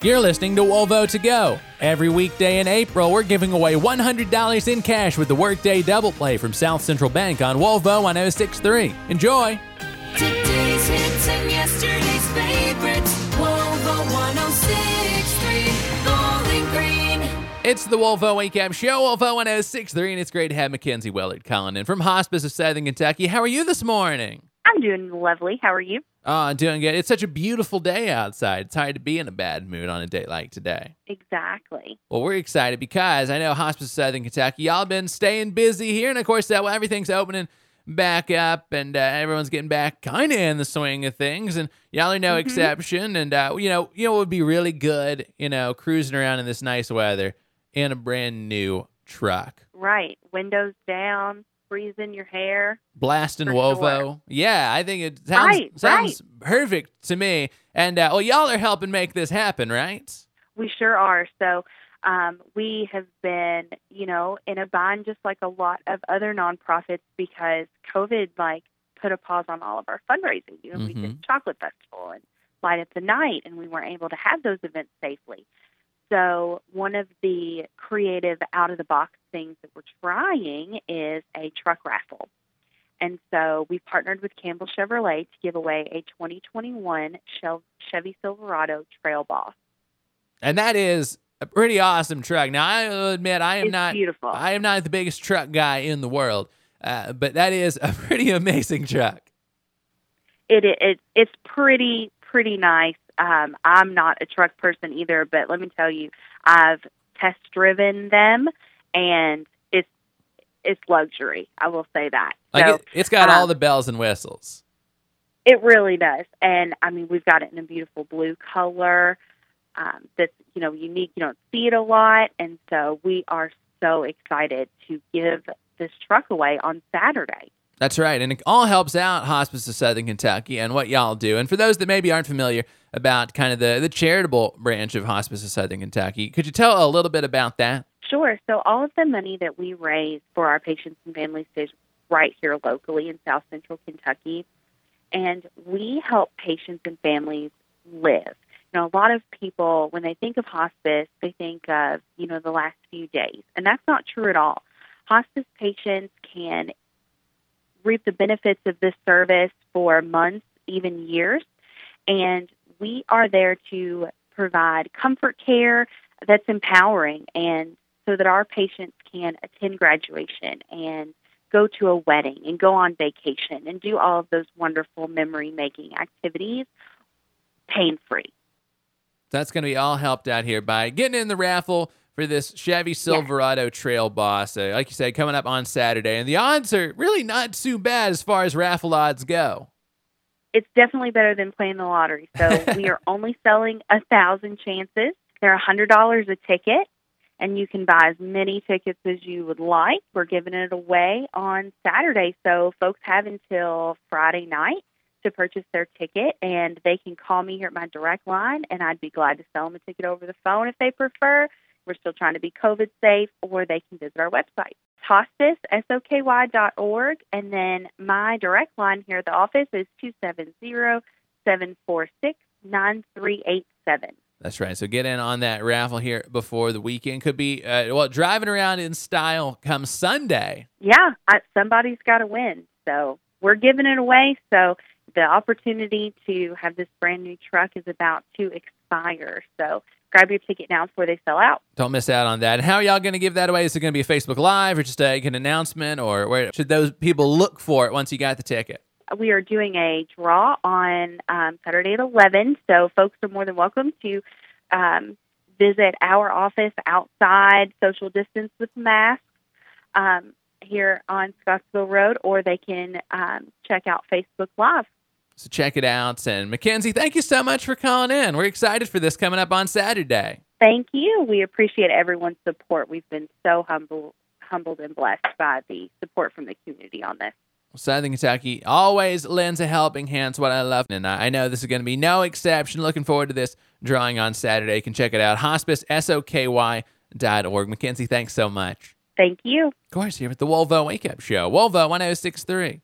You're listening to Wovo to Go. Every weekday in April, we're giving away $100 in cash with the Workday Double Play from South Central Bank on Wovo 1063. Enjoy! Today's hits and yesterday's favorites. Wovo 1063, Bowling Green. It's the Wovo Wake Up Show, Wovo 1063, and it's great to have Mackenzie Willard calling in from Hospice of Southern Kentucky. How are you this morning? I'm doing lovely. How are you? Oh, I'm doing good. It's such a beautiful day outside. It's hard to be in a bad mood on a day like today. Exactly. Well, we're excited because I know Hospice Southern Kentucky, y'all been staying busy here. And of course, that well, everything's opening back up and uh, everyone's getting back kind of in the swing of things. And y'all are no exception. And, uh, you know, you know what would be really good, you know, cruising around in this nice weather in a brand new truck. Right. Windows down, freezing your hair. Blasting Wovo. sure. Yeah, I think it sounds, Right, sounds perfect to me. And, uh, well, y'all are helping make this happen, right? We sure are. So um, we have been, you know, in a bind just like a lot of other nonprofits because COVID like put a pause on all of our fundraising. You know, we Mhm. did chocolate festival and light up the night, and we weren't able to have those events safely. So one of the creative out of the box things that we're trying is a truck raffle. And so we partnered with Campbell Chevrolet to give away a 2021 Chevy Silverado Trail Boss. And that is a pretty awesome truck. Now, I admit, I am It's not beautiful. I am not the biggest truck guy in the world, uh, but that is a pretty amazing truck. it, it it's pretty pretty nice. Um, I'm not a truck person either, but let me tell you, I've test driven them, and it's it's luxury. I will say that. Like so it, it's got all um, the bells and whistles. it really does, and I mean we've got it in a beautiful blue color. Um, that's you know unique. You don't see it a lot, and so we are so excited to give this truck away on Saturday. That's right, and it all helps out Hospice of Southern Kentucky and what y'all do. And for those that maybe aren't familiar about kind of the the charitable branch of Hospice of Southern Kentucky, could you tell a little bit about that? Sure. So all of the money that we raise for our patients and families stays right here locally in South Central Kentucky, and we help patients and families live. You know, a lot of people when they think of hospice, they think of you know the last few days, and that's not true at all. Hospice patients can reap the benefits of this service for months, even years, and we are there to provide comfort care that's empowering and so that our patients can attend graduation and go to a wedding and go on vacation and do all of those wonderful memory making activities pain free. That's going to be all helped out here by getting in the raffle for this Chevy Silverado Trail Boss. Uh, like you said, coming up on Saturday. And the odds are really not too bad as far as raffle odds go. It's definitely better than playing the lottery. So we are only selling a thousand chances. They're a hundred dollars a ticket, and you can buy as many tickets as you would like. We're giving it away on Saturday, so folks have until Friday night to purchase their ticket, and they can call me here at my direct line, and I'd be glad to sell them a ticket over the phone if they prefer. We're still trying to be COVID safe, or they can visit our website, hospice, org, and then my direct line here at the office is 270-746-9387. That's right. So get in on that raffle here before the weekend. Could be, uh, well, driving around in style come Sunday. Yeah, I, somebody's got to win, so we're giving it away. So the opportunity to have this brand new truck is about to expire. So grab your ticket now before they sell out. Don't miss out on that. And how are y'all going to give that away? Is it going to be a Facebook Live or just like an announcement? Or where should those people look for it once you got the ticket? we are doing a draw on um, Saturday at 11. So folks are more than welcome to um, visit our office outside, social distance with masks um, here on Scottsville Road, or they can um, check out Facebook Live. So check it out. And Mackenzie, thank you so much for calling in. We're excited for this coming up on Saturday. Thank you. We appreciate everyone's support. We've been so humble, humbled and blessed by the support from the community on this. Southern Kentucky always lends a helping hand. It's what I love. And I know this is going to be no exception. Looking forward to this drawing on Saturday. You can check it out. Hospice, S-O-K-Y dot org. Mackenzie, thanks so much. Thank you. Of course, here at the Wovo Wake Up Show. Wovo 1063.